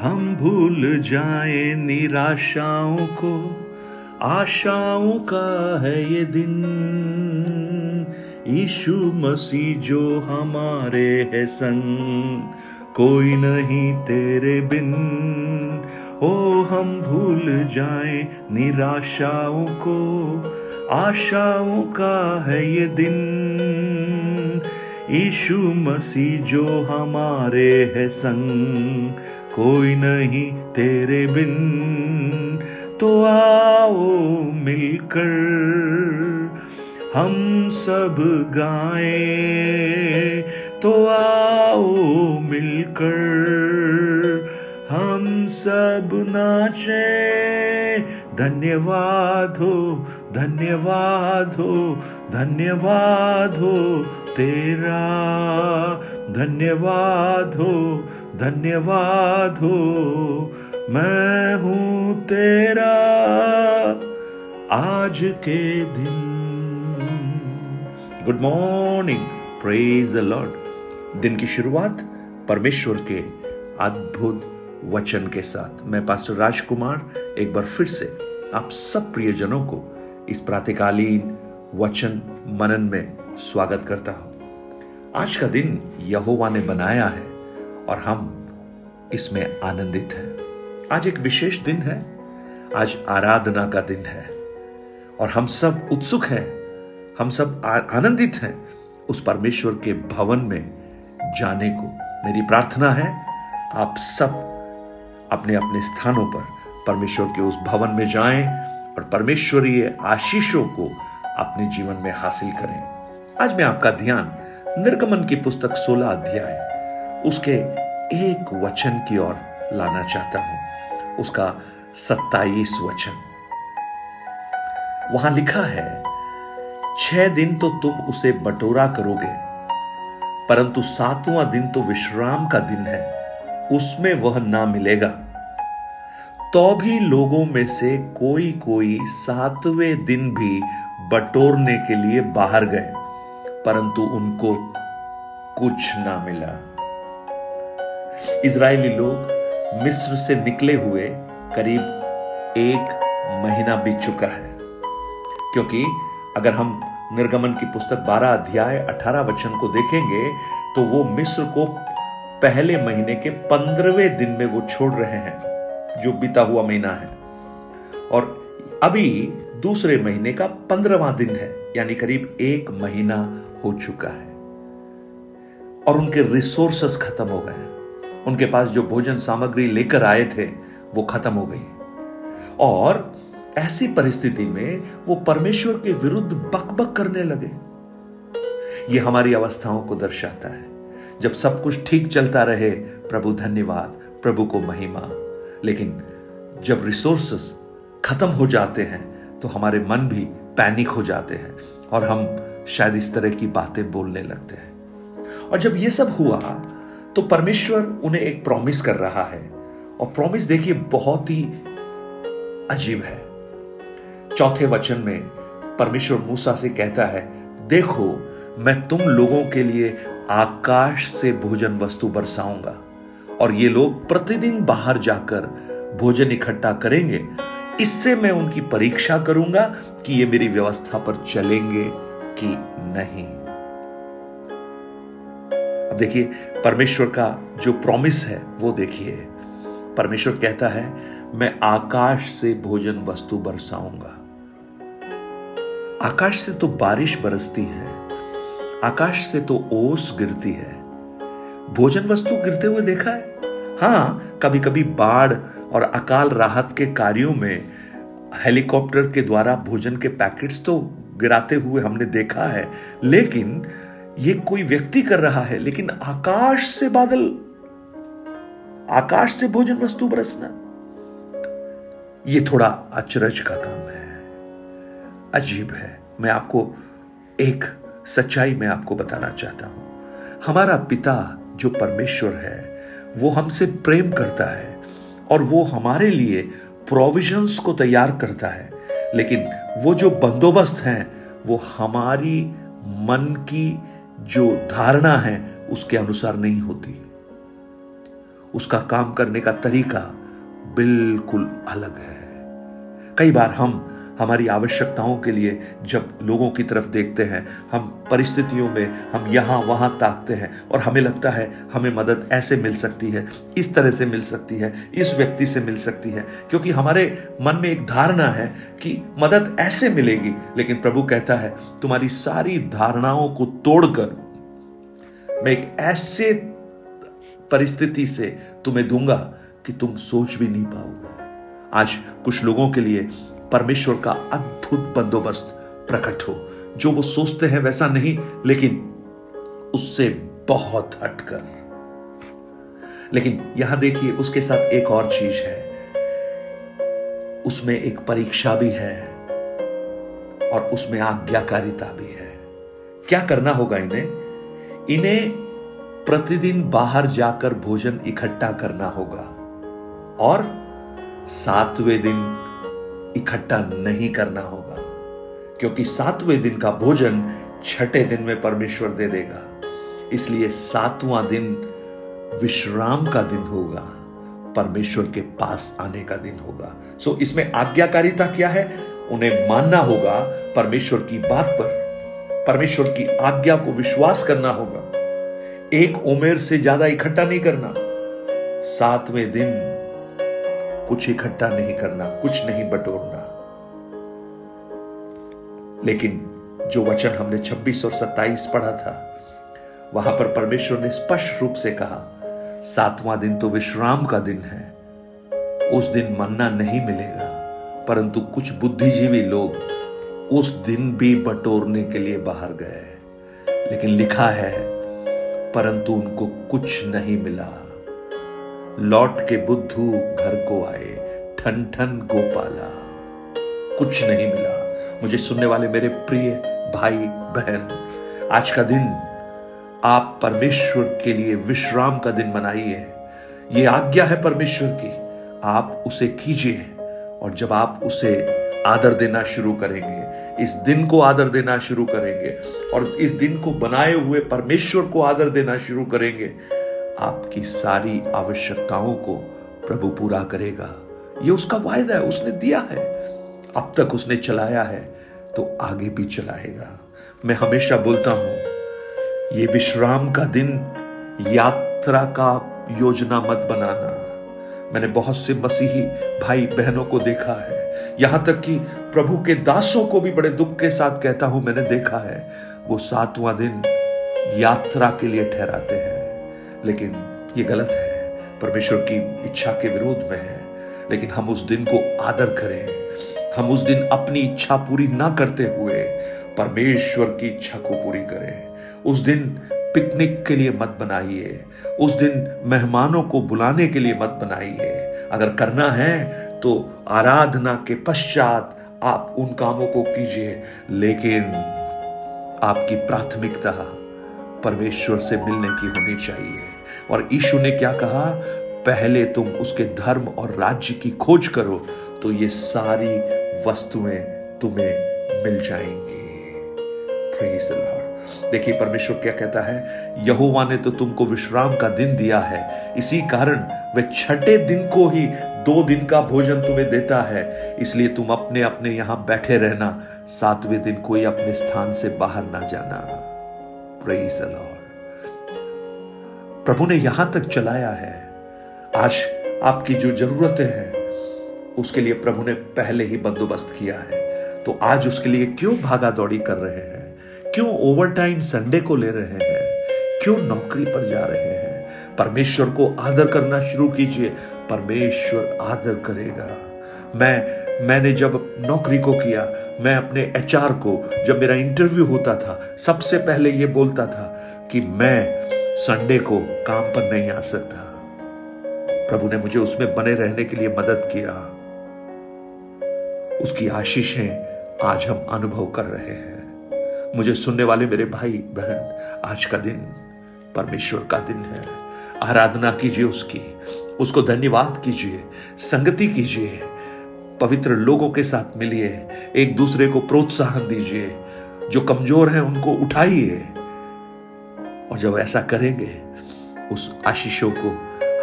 हम भूल जाए निराशाओं को, आशाओं का है ये दिन। यीशु मसीह जो हमारे है संग, कोई नहीं तेरे बिन। ओ, हम भूल जाए निराशाओं को, आशाओं का है ये दिन। यीशु मसीह जो हमारे है संग कोई नहीं तेरे बिन। तो आओ मिलकर हम सब गाएँ। तो आओ मिलकर हम सब नाचे। धन्यवाद हो धन्यवाद हो धन्यवाद हो तेरा। धन्यवाद हो धन्यवाद हो, मैं हूँ तेरा आज के दिन। Good morning praise the Lord दिन की शुरुआत परमेश्वर के अद्भुत वचन के साथ। मैं पास्टर राजकुमार एक बार फिर से आप सब प्रियजनों को इस प्रातकालीन वचन मनन में स्वागत करता हूँ। आज का दिन यहोवा ने बनाया है। और हम इसमें आनंदित हैं। आज एक विशेष दिन है। आज आराधना का दिन है। और हम सब उत्सुक हैं। हम सब आनंदित हैं उस परमेश्वर के भवन में जाने को। मेरी प्रार्थना है, आप सब अपने अपने स्थानों पर परमेश्वर के उस भवन में जाएँ और परमेश्वरीय आशीषों को अपने जीवन में हासिल करें। आज मैं आपका ध्यान निर्गमन की पुस्तक 16 अध्याय उसके एक वचन की ओर लाना चाहता हूँ। उसका 27 वचन। वहाँ लिखा है, छह दिन तो तुम उसे बटोरा करोगे, परंतु सातवां दिन तो विश्राम का दिन है, उसमें वह ना मिलेगा। तो भी लोगों में से कोई कोई सातवें दिन भी बटोरने के लिए बाहर गए, परंतु उनको कुछ ना मिला। इज़राइली लोग मिस्र से निकले हुए करीब एक महीना बीत चुका है। क्योंकि अगर हम निर्गमन की पुस्तक 12 अध्याय 18 वचन को देखेंगे तो वो मिस्र को पहले महीने के पंद्रहवें दिन में वो छोड़ रहे हैं, जो बीता हुआ महीना है। और अभी दूसरे महीने का पंद्रहवा दिन है, यानी करीब एक महीना हो चुका है। और उनके रिसोर्सेस खत्म हो गए उनके पास जो भोजन सामग्री लेकर आए थे, वो खत्म हो गई। और ऐसी परिस्थिति में वो परमेश्वर के विरुद्ध बकबक करने लगे। ये हमारी अवस्थाओं को दर्शाता है। जब सब कुछ ठीक चलता रहे, प्रभु धन्यवाद, प्रभु को महिमा। लेकिन जब रिसोर्सेस खत्म हो जाते हैं तो हमारे मन भी पैनिक हो जाते हैं और हम शायद इस तरह की बातें बोलने लगते हैं। और जब ये सब हुआ तो परमेश्वर उन्हें एक प्रॉमिस कर रहा है। और प्रॉमिस देखिए बहुत ही अजीब है। चौथे वचन में परमेश्वर मूसा से कहता है, देखो, मैं तुम लोगों के लिए आकाश से भोजन वस्तु बरसाऊँगा। और ये लोग प्रतिदिन बाहर जाकर भोजन इकट्ठा करेंगे। इससे मैं उनकी परीक्षा करूँगा कि ये मेरी व्यवस्था पर चलेंगे कि नहीं। देखिए, परमेश्वर का जो प्रॉमिस है, वो देखिए। परमेश्वर कहता है, मैं आकाश से भोजन वस्तु बरसाऊँगा। आकाश से तो बारिश बरसती है, आकाश से तो ओस गिरती है। भोजन वस्तु गिरते हुए देखा है? हाँ कभी कभी बाढ़ और अकाल राहत के कार्यों में हेलीकॉप्टर के द्वारा भोजन के पैकेट्स तो गिराते हुए हमने देखा है, लेकिन ये कोई व्यक्ति कर रहा है, लेकिन आकाश से बादल, आकाश से भोजन वस्तु बरसना। ये थोड़ा अचरज का काम है। अजीब है। मैं आपको एक सच्चाई में आपको बताना चाहता हूँ। हमारा पिता जो परमेश्वर है, वो हमसे प्रेम करता है और वो हमारे लिए प्रोविजंस को तैयार करता है। लेकिन वो जो बंदोबस्त हैं, वो हमारी मन की जो धारणा है, उसके अनुसार नहीं होती। उसका काम करने का तरीका बिल्कुल अलग है। कई बार हम हमारी आवश्यकताओं के लिए जब लोगों की तरफ़ देखते हैं, हम परिस्थितियों में हम यहाँ वहाँ ताकते हैं और हमें लगता है हमें मदद ऐसे मिल सकती है, इस तरह से मिल सकती है, इस व्यक्ति से मिल सकती है। क्योंकि हमारे मन में एक धारणा है कि मदद ऐसे मिलेगी, लेकिन प्रभु कहता है, तुम्हारी सारी धारणाओं को तोड़कर मैं एक ऐसे परिस्थिति से तुम्हें दूँगा कि तुम सोच भी नहीं पाओगे। आज कुछ लोगों के लिए परमेश्वर का अद्भुत बंदोबस्त प्रकट हो। जो वो सोचते हैं वैसा नहीं, लेकिन उससे बहुत हटकर। लेकिन यहाँ देखिए, उसके साथ एक और चीज़ है। उसमें एक परीक्षा भी है और उसमें आज्ञाकारिता भी है। क्या करना होगा इन्हें? इन्हें प्रतिदिन बाहर जाकर भोजन इकट्ठा करना होगा। और सातवें दिन इकट्ठा नहीं करना होगा, क्योंकि सातवें दिन का भोजन छठे दिन में परमेश्वर दे देगा। इसलिए सातवां दिन विश्राम का दिन होगा, परमेश्वर के पास आने का दिन होगा। सो इसमें आज्ञाकारिता क्या है? उन्हें मानना होगा परमेश्वर की बात पर। परमेश्वर की आज्ञा को विश्वास करना होगा। एक उमेर से ज़्यादा इकट्ठा नहीं करना। सातवें दिन कुछ इकट्ठा नहीं करना, कुछ नहीं बटोरना। लेकिन जो वचन हमने 26 और 27 पढ़ा था, वहाँ पर परमेश्वर ने स्पष्ट रूप से कहा, सातवां दिन तो विश्राम का दिन है। उस दिन मन्ना नहीं मिलेगा, परंतु कुछ बुद्धिजीवी लोग उस दिन भी बटोरने के लिए बाहर गए। लेकिन लिखा है, परंतु उनको कुछ नहीं मिला। लौट के बुद्धू घर को आए, ठन ठन गोपाला। कुछ नहीं मिला। मुझे सुनने वाले मेरे प्रिय भाई, बहन, आज का दिन आप परमेश्वर के लिए विश्राम का दिन मनाइए। ये आज्ञा है परमेश्वर की, आप उसे कीजिए और जब आप उसे आदर देना शुरू करेंगे, इस दिन को आदर देना शुरू करेंगे और इस दिन को बनाए हुए परमेश्वर को आदर देना शुरू करेंगे आपकी सारी आवश्यकताओं को प्रभु पूरा करेगा। ये उसका वायदा है, उसने दिया है। अब तक उसने चलाया है तो आगे भी चलाएगा। मैं हमेशा बोलता हूँ, ये विश्राम का दिन, यात्रा का योजना मत बनाना। मैंने बहुत से मसीही भाई बहनों को देखा है। यहाँ तक कि प्रभु के दासों को भी बड़े दुख के साथ कहता हूँ, मैंने देखा है, वो सातवां दिन यात्रा के लिए ठहराते हैं। लेकिन ये गलत है। परमेश्वर की इच्छा के विरोध में है। लेकिन हम उस दिन को आदर करें। हम उस दिन अपनी इच्छा पूरी ना करते हुए परमेश्वर की इच्छा को पूरी करें। उस दिन पिकनिक के लिए मत बनाइए। उस दिन मेहमानों को बुलाने के लिए मत बनाइए। अगर करना है तो आराधना के पश्चात आप उन कामों को कीजिए। लेकिन आपकी प्राथमिकता परमेश्वर से मिलने की होनी चाहिए। और ईशु ने क्या कहा? पहले तुम उसके धर्म और राज्य की खोज करो तो ये सारी वस्तुएँ तुम्हें मिल जाएँगी। देखिए, परमेश्वर क्या कहता है? यहोवा ने तो तुमको विश्राम का दिन दिया है। इसी कारण वह छठे दिन को ही दो दिन का भोजन तुम्हें देता है। इसलिए तुम अपने अपने यहाँ बैठे रहना। सातवें दिन कोई अपने स्थान से बाहर ना जाना। प्रेज द लॉर्ड प्रभु ने यहाँ तक चलाया है। आज आपकी जो जरूरतें हैं, उसके लिए प्रभु ने पहले ही बंदोबस्त किया है। तो आज उसके लिए क्यों भागा दौड़ी कर रहे हैं? क्यों ओवर टाइम संडे को ले रहे हैं? क्यों नौकरी पर जा रहे हैं? परमेश्वर को आदर करना शुरू कीजिए। परमेश्वर आदर करेगा। मैं, मैंने जब नौकरी को किया, मैं अपने एचआर को, जब मेरा इंटरव्यू होता था, सबसे पहले यह बोलता था कि मैं संडे को काम पर नहीं आ सकता। प्रभु ने मुझे उसमें बने रहने के लिए मदद किया। उसकी आशीषें आज हम अनुभव कर रहे हैं। मुझे सुनने वाले मेरे भाई, बहन, आज का दिन परमेश्वर का दिन है। आराधना कीजिए उसकी, उसको धन्यवाद कीजिए, संगति कीजिए, पवित्र लोगों के साथ मिलिए, एक दूसरे को प्रोत्साहन दीजिए, जो कमज़ोर हैं उनको उठाइए। और जब ऐसा करेंगे, उस आशीषों को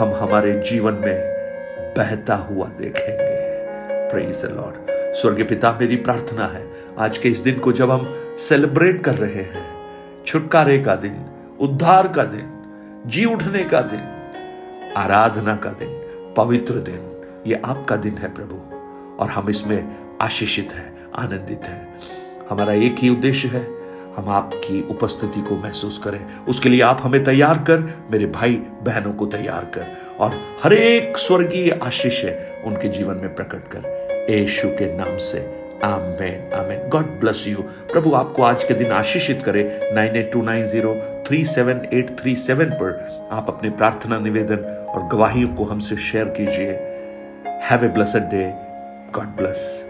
हम हमारे जीवन में बहता हुआ देखेंगे। प्रेज द लॉर्ड स्वर्गीय पिता, मेरी प्रार्थना है, आज के इस दिन को जब हम सेलिब्रेट कर रहे हैं, छुटकारे का दिन, उद्धार का दिन, जी उठने का दिन, आराधना का दिन, पवित्र दिन, ये आपका दिन है प्रभु, और हम इसमें आशीषित हैं, आनंदित हैं। हमारा एक ही उद्देश्य है हम आपकी उपस्थिति को महसूस करें। उसके लिए आप हमें तैयार कर, मेरे भाई बहनों को तैयार कर और हर एक स्वर्गीय आशीष उनके जीवन में प्रकट कर। यशु के नाम से। Amen amen. God bless you प्रभु आपको आज के दिन आशीषित करे। Nine eight two nine zero three seven eight three seven पर आप अपने प्रार्थना, निवेदन और गवाहियों को हमसे शेयर कीजिए। Have a blessed day God bless